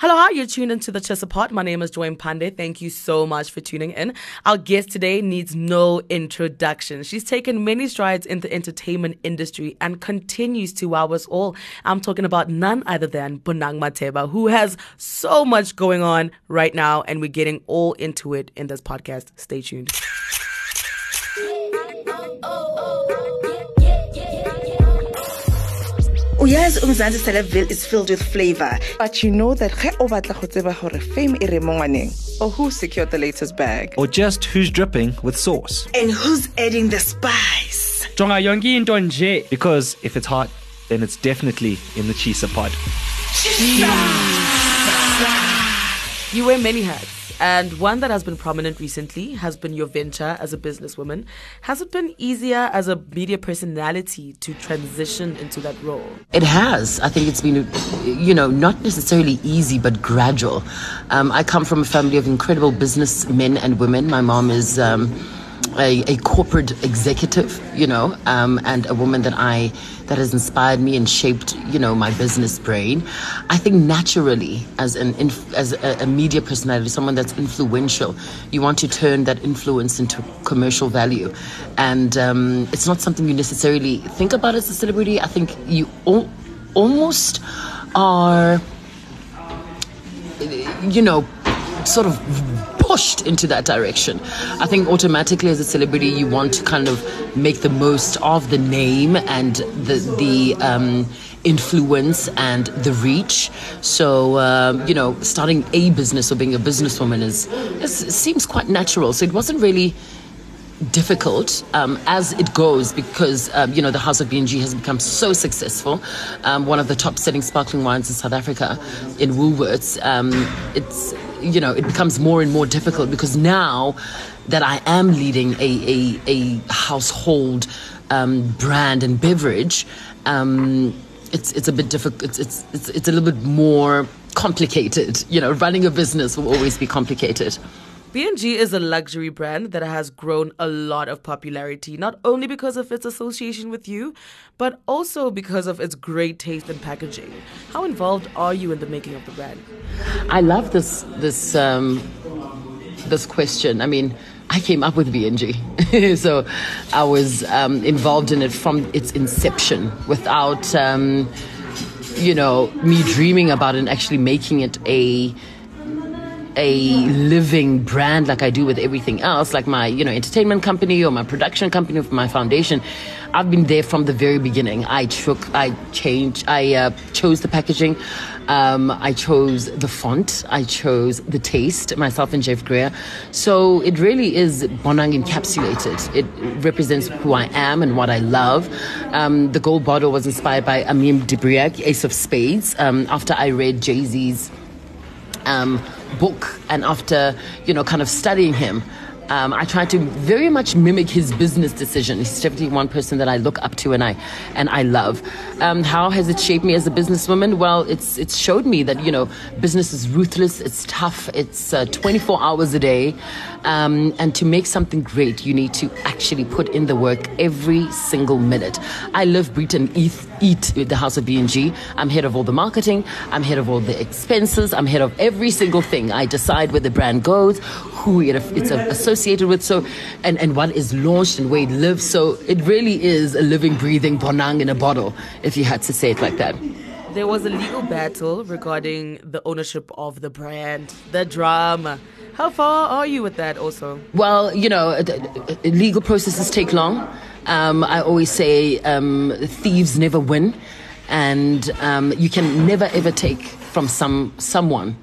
Hello, hi, you're tuned into the Pot. My name is Joy Pandey. Thank you so much for tuning in. Our guest today needs no introduction. She's taken many strides in the entertainment industry and continues to wow us all. I'm talking about none other than Bonang Matheba, who has so much going on right now, and we're getting all into it in this podcast. Stay tuned. Uyazi umzansi celebville is filled with flavor. But you know that ge o batla go tseba gore fame e re mo or who secured the latest bag? Or just who's dripping with sauce. and who's adding the spice? Jonga yonke into nje. Because if it's hot, then it's definitely in the Chisa pod. You wear many hats, and one that has been prominent recently has been your venture as a businesswoman. Has it been easier as a media personality to transition into that role? It has. I think it's been, you know, not necessarily easy, but gradual. Um, I come from a family of incredible businessmen and women. My mom is um, a, a corporate executive, you know, um, and a woman that I that has inspired me and shaped, you know, my business brain. I think naturally, as an inf- as a, a media personality, someone that's influential, you want to turn that influence into commercial value, and um, it's not something you necessarily think about as a celebrity. I think you al- almost are you know, sort of pushed into that direction. I think automatically as a celebrity, you want to kind of make the most of the name and the the um, influence and the reach. So um, you know, starting a business or being a businesswoman is, seems quite natural. So it wasn't really difficult um, as it goes because um, you know the House of B&G has become so successful. Um, one of the top selling sparkling wines in South Africa, in Woolworths. Um, it's you know it becomes more and more difficult because now that I am leading a a, a household um, brand and beverage. Um, it's, it's a bit difficult. It's, it's, it's, it's a little bit more complicated. You know, running a business will always be complicated. B&G is a luxury brand that has grown a lot of popularity, not only because of its association with you, but also because of its great taste and packaging. How involved are you in the making of the brand? I love this this um, this question. I mean, I came up with BNG, so I was um, involved in it from its inception, without um, you know me dreaming about it and actually making it a a living brand like I do with everything else, like my you know entertainment company or my production company or my foundation. I've been there from the very beginning. I took, I changed, I uh, chose the packaging. Um, I chose the font. I chose the taste, myself and Jeff Greer. So it really is Bonang encapsulated. It represents who I am and what I love. Um, the gold bottle was inspired by Armand de Brignac, Ace of Spades, um, after I read Jay Z's um, book and after you know kind of studying him um, I try to very much mimic his business decision. He's definitely one person that I look up to and I and I love. Um, how has it shaped me as a businesswoman? Well, it's it's showed me that you know business is ruthless, it's tough, it's uh, 24 hours a day, um, and to make something great, you need to actually put in the work every single minute. I live, breathe, and eat eat with the House of B&G. I'm head of all the marketing. I'm head of all the expenses. I'm head of every single thing. I decide where the brand goes, who it, it's associated with, so and, and what is launched and where it lives. So it really is a living, breathing bonang in a bottle, if you had to say it like that. There was a legal battle regarding the ownership of the brand, the drama. How far are you with that also? Well, you know, th- th- legal processes take long. Um, I always say um, thieves never win, and um, you can never ever take from some someone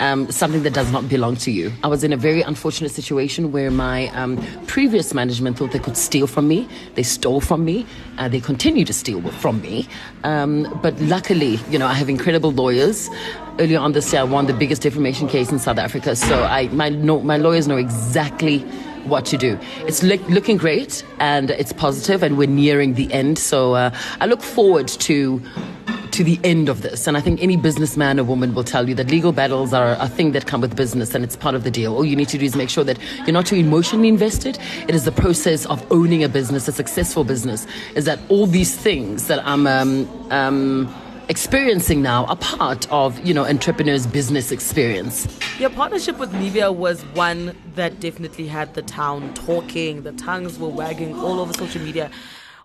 um, something that does not belong to you. I was in a very unfortunate situation where my um, previous management thought they could steal from me. They stole from me. Uh, they continue to steal from me. Um, but luckily, you know, I have incredible lawyers. Earlier on this year, I won the biggest defamation case in South Africa. So I, my, no, my lawyers know exactly what to do. It's look, looking great and it's positive, and we're nearing the end. So uh, I look forward to to the end of this. And I think any businessman or woman will tell you that legal battles are a thing that come with business and it's part of the deal. All you need to do is make sure that you're not too emotionally invested. It is the process of owning a business, a successful business, is that all these things that I'm um, um, experiencing now are part of, you know, entrepreneurs' business experience. Your partnership with Nivea was one that definitely had the town talking. The tongues were wagging all over social media.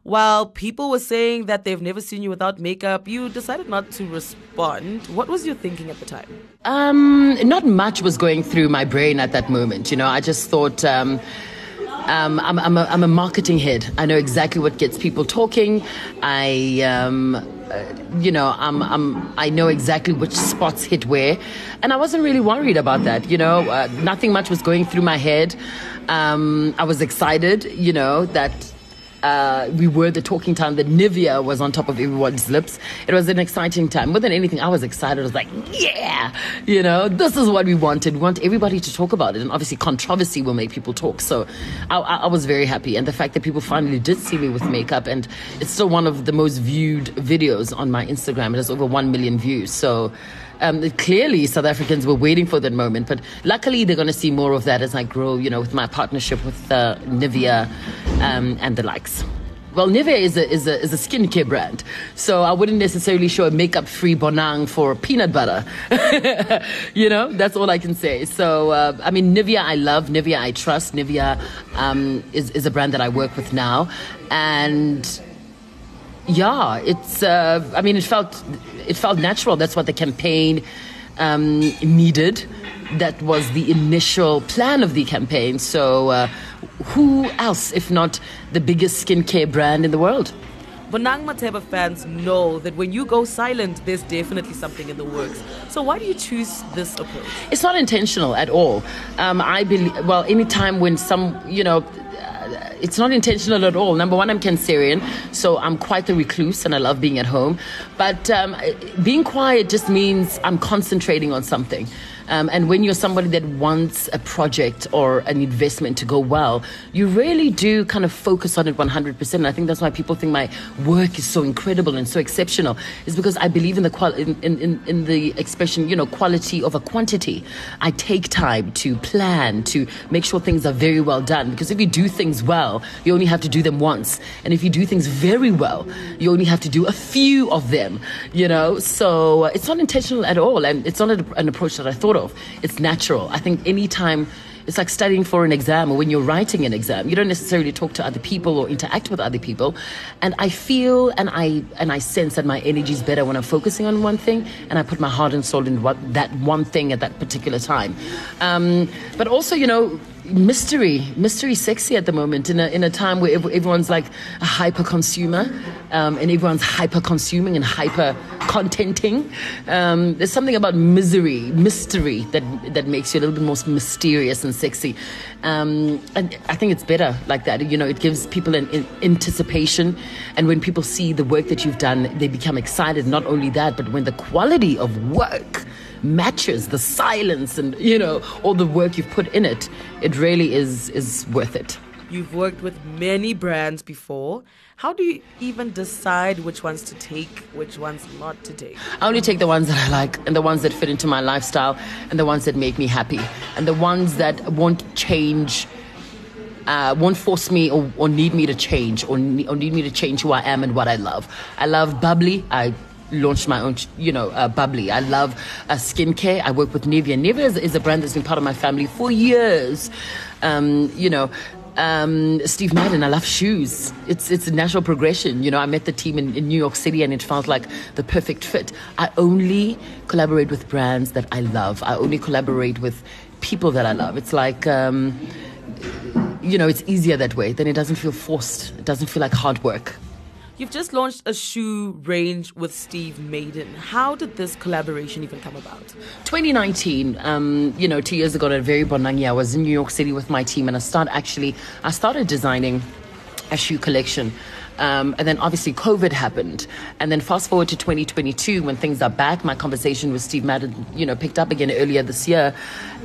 While people were saying that they've never seen you without makeup, you decided not to respond. What was your thinking at the time? Um, not much was going through my brain at that moment. You know, I just thought. Um, um, I'm, I'm, a, I'm a marketing head. I know exactly what gets people talking. I, um, uh, you know, I'm, I'm, I know exactly which spots hit where. And I wasn't really worried about that. You know, uh, nothing much was going through my head. Um, I was excited, you know, that uh, we were the talking time that Nivea was on top of everyone's lips. It was an exciting time. More than anything, I was excited. I was like, yeah, you know, this is what we wanted. We want everybody to talk about it. And obviously, controversy will make people talk. So I, I was very happy. And the fact that people finally did see me with makeup, and it's still one of the most viewed videos on my Instagram. It has over 1 million views. So, um, clearly South Africans were waiting for that moment. But luckily, they're going to see more of that as I grow, you know, with my partnership with uh, Nivea um, and the likes. Well, Nivea is a, is, a, is a skincare brand, so I wouldn't necessarily show a makeup free Bonang for peanut butter. you know, that's all I can say. So, uh, I mean, Nivea, I love. Nivea, I trust. Nivea um, is, is a brand that I work with now. And yeah, it's. Uh, I mean, it felt it felt natural. That's what the campaign um, needed. That was the initial plan of the campaign. So, uh, who else, if not the biggest skincare brand in the world? Bonang Matheba fans know that when you go silent, there's definitely something in the works. So why do you choose this approach? It's not intentional at all. Um, I believe. Well, anytime when some, you know it's not intentional at all. Number one, I'm Cancerian, so I'm quite a recluse and I love being at home. But um, being quiet just means I'm concentrating on something. Um, and when you're somebody that wants a project or an investment to go well, you really do kind of focus on it 100%. And I think that's why people think my work is so incredible and so exceptional, is because I believe in the qual- in, in, in the expression, you know, quality over quantity. I take time to plan, to make sure things are very well done. Because if you do things well, you only have to do them once. And if you do things very well, you only have to do a few of them, you know? So uh, it's not intentional at all. And it's not an approach that I thought It's natural. I think anytime it's like studying for an exam or when you're writing an exam. You don't necessarily talk to other people or interact with other people. And i feel and i and i sense that my energy is better when i'm focusing on one thing and i put my heart and soul in what that one thing at that particular time. Um, but also you know mystery, mystery sexy at the moment in a, in a time where everyone's like a hyper consumer um, and everyone's hyper consuming and hyper contenting. Um, there's something about misery, mystery that, that makes you a little bit more mysterious and sexy. Um, and I think it's better like that. You know, it gives people an, an anticipation. And when people see the work that you've done, they become excited. Not only that, but when the quality of work matches the silence and you know all the work you've put in it it really is is worth it you've worked with many brands before how do you even decide which ones to take which ones not to take i only take the ones that i like and the ones that fit into my lifestyle and the ones that make me happy and the ones that won't change uh, won't force me or, or, need me to change or, or need me to change who I am and what I love. I love bubbly. I launched my own, you know, uh, bubbly. I love uh, skincare. I work with Nivea. Nivea is, is, a brand that's been part of my family for years. Um, you know, um, Steve Madden, I love shoes. It's it's a natural progression. You know, I met the team in, in New York City and it felt like the perfect fit. I only collaborate with brands that I love. I only collaborate with people that I love. It's like, um, you know, it's easier that way. Then it doesn't feel forced. It doesn't feel like hard work. You've just launched a shoe range with Steve Madden. How did this collaboration even come about? 2019, um, you know, two years ago at Very Bonangi, I was in New York City with my team and I started actually, I started designing a shoe collection um, and then obviously COVID happened. And then fast forward to 2022 when things are back, my conversation with Steve Madden, you know, picked up again earlier this year.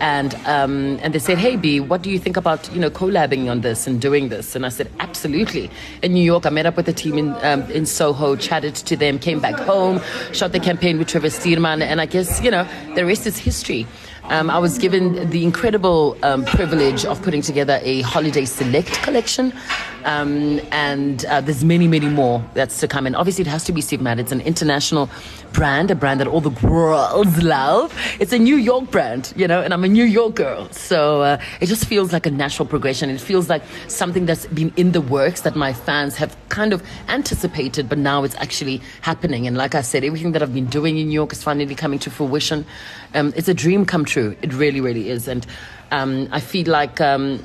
And, um, and they said, hey, B, what do you think about, you know, collabing on this and doing this? And I said, absolutely. In New York, I met up with the team in, um, in Soho, chatted to them, came back home, shot the campaign with Trevor Stuurman. And I guess, you know, the rest is history. Um, I was given the incredible um, privilege of putting together a holiday select collection Um, and uh, there's many, many more that's to come. And obviously, it has to be Steve Madden. It's an international brand, a brand that all the girls love. It's a New York brand, you know, and I'm a New York girl. So uh, it just feels like a natural progression. It feels like something that's been in the works that my fans have kind of anticipated, but now it's actually happening. And like I said, everything that I've been doing in New York is finally coming to fruition. Um, it's a dream come true. It really, really is. And um, I feel like um,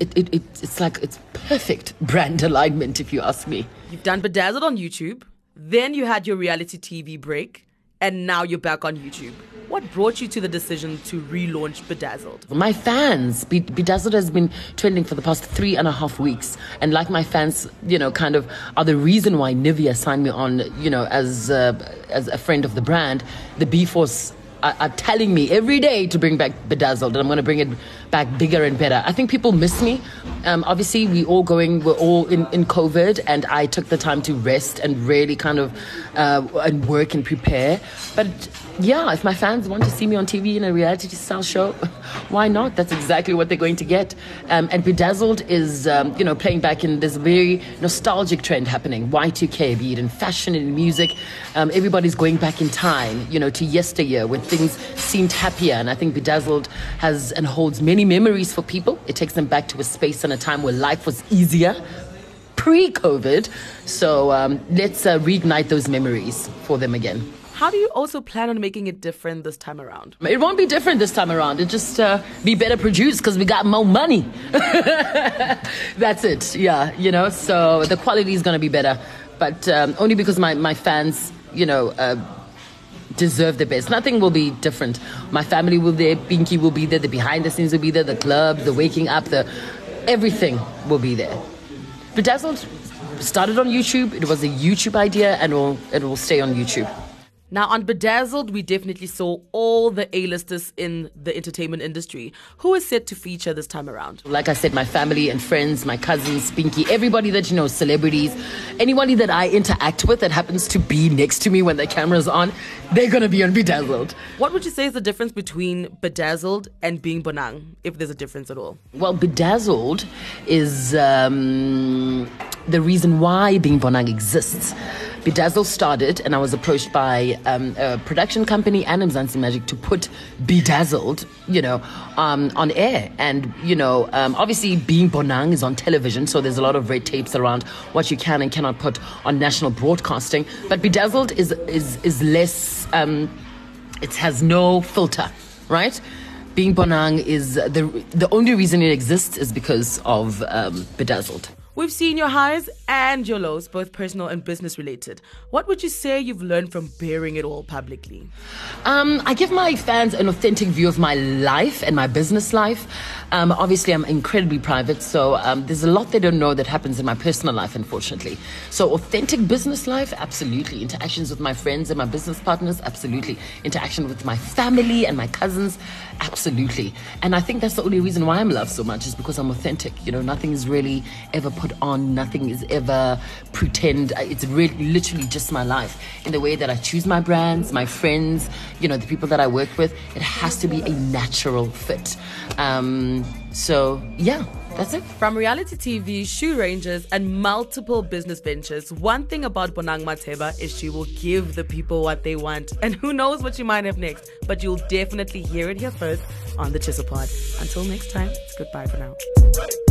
it, it, it, it's like it's perfect brand alignment, if you ask me. You've done Bedazzled on YouTube, then you had your reality TV break, and now you're back on YouTube. What brought you to the decision to relaunch Bedazzled? My fans, Be- Bedazzled has been trending for the past three and a half weeks. And like my fans, you know, kind of are the reason why Nivea signed me on, you know, as, uh, as a friend of the brand. The B Force are, are telling me every day to bring back Bedazzled, and I'm going to bring it back bigger and better. I think people miss me. Um, obviously, we all going, we're all in, in COVID, and I took the time to rest and really kind of uh, and work and prepare. But yeah, if my fans want to see me on TV in a reality style show, why not? That's exactly what they're going to get. Um, and Bedazzled is, um, you know, playing back in this very nostalgic trend happening. Y2K, be it in fashion and music. Um, everybody's going back in time, you know, to yesteryear when things seemed happier. And I think Bedazzled has and holds many memories for people. It takes them back to a space and a time where life was easier pre COVID. So um, let's uh, reignite those memories for them again. How do you also plan on making it different this time around? It won't be different this time around. It just uh, be better produced because we got more money. That's it. Yeah, you know. So the quality is going to be better, but um, only because my my fans, you know. Uh, deserve the best. Nothing will be different. My family will be there, Pinky will be there, the behind the scenes will be there, the club, the waking up, the everything will be there. Bedazzled started on YouTube. It was a YouTube idea and will, it will stay on YouTube. Now, on Bedazzled, we definitely saw all the A-listers in the entertainment industry. Who is set to feature this time around? Like I said, my family and friends, my cousins, Pinky, everybody that you know, celebrities, anybody that I interact with that happens to be next to me when the camera's on, they're gonna be on Bedazzled. What would you say is the difference between Bedazzled and being Bonang, if there's a difference at all? Well, Bedazzled is um, the reason why Being Bonang exists. Bedazzled started, and I was approached by um, a production company and Mzansi Magic to put Bedazzled, you know, um, on air. And, you know, um, obviously Being Bonang is on television, so there's a lot of red tapes around what you can and cannot put on national broadcasting. But Bedazzled is, is, is less, um, it has no filter, right? Being Bonang is the, the only reason it exists is because of um, Bedazzled. We've seen your highs and your lows, both personal and business related. What would you say you've learned from bearing it all publicly? Um, I give my fans an authentic view of my life and my business life. Um, obviously, I'm incredibly private, so um, there's a lot they don't know that happens in my personal life, unfortunately. So, authentic business life, absolutely. Interactions with my friends and my business partners, absolutely. Interaction with my family and my cousins, absolutely. And I think that's the only reason why I'm loved so much is because I'm authentic. You know, nothing is really ever put on, nothing is ever pretend. It's really literally just my life. In the way that I choose my brands, my friends, you know, the people that I work with, it has to be a natural fit. Um, so, yeah. That's it. From reality TV, shoe ranges, and multiple business ventures, one thing about Bonang Matheba is she will give the people what they want. And who knows what she might have next, but you'll definitely hear it here first on the Chisa Pod. Until next time, goodbye for now.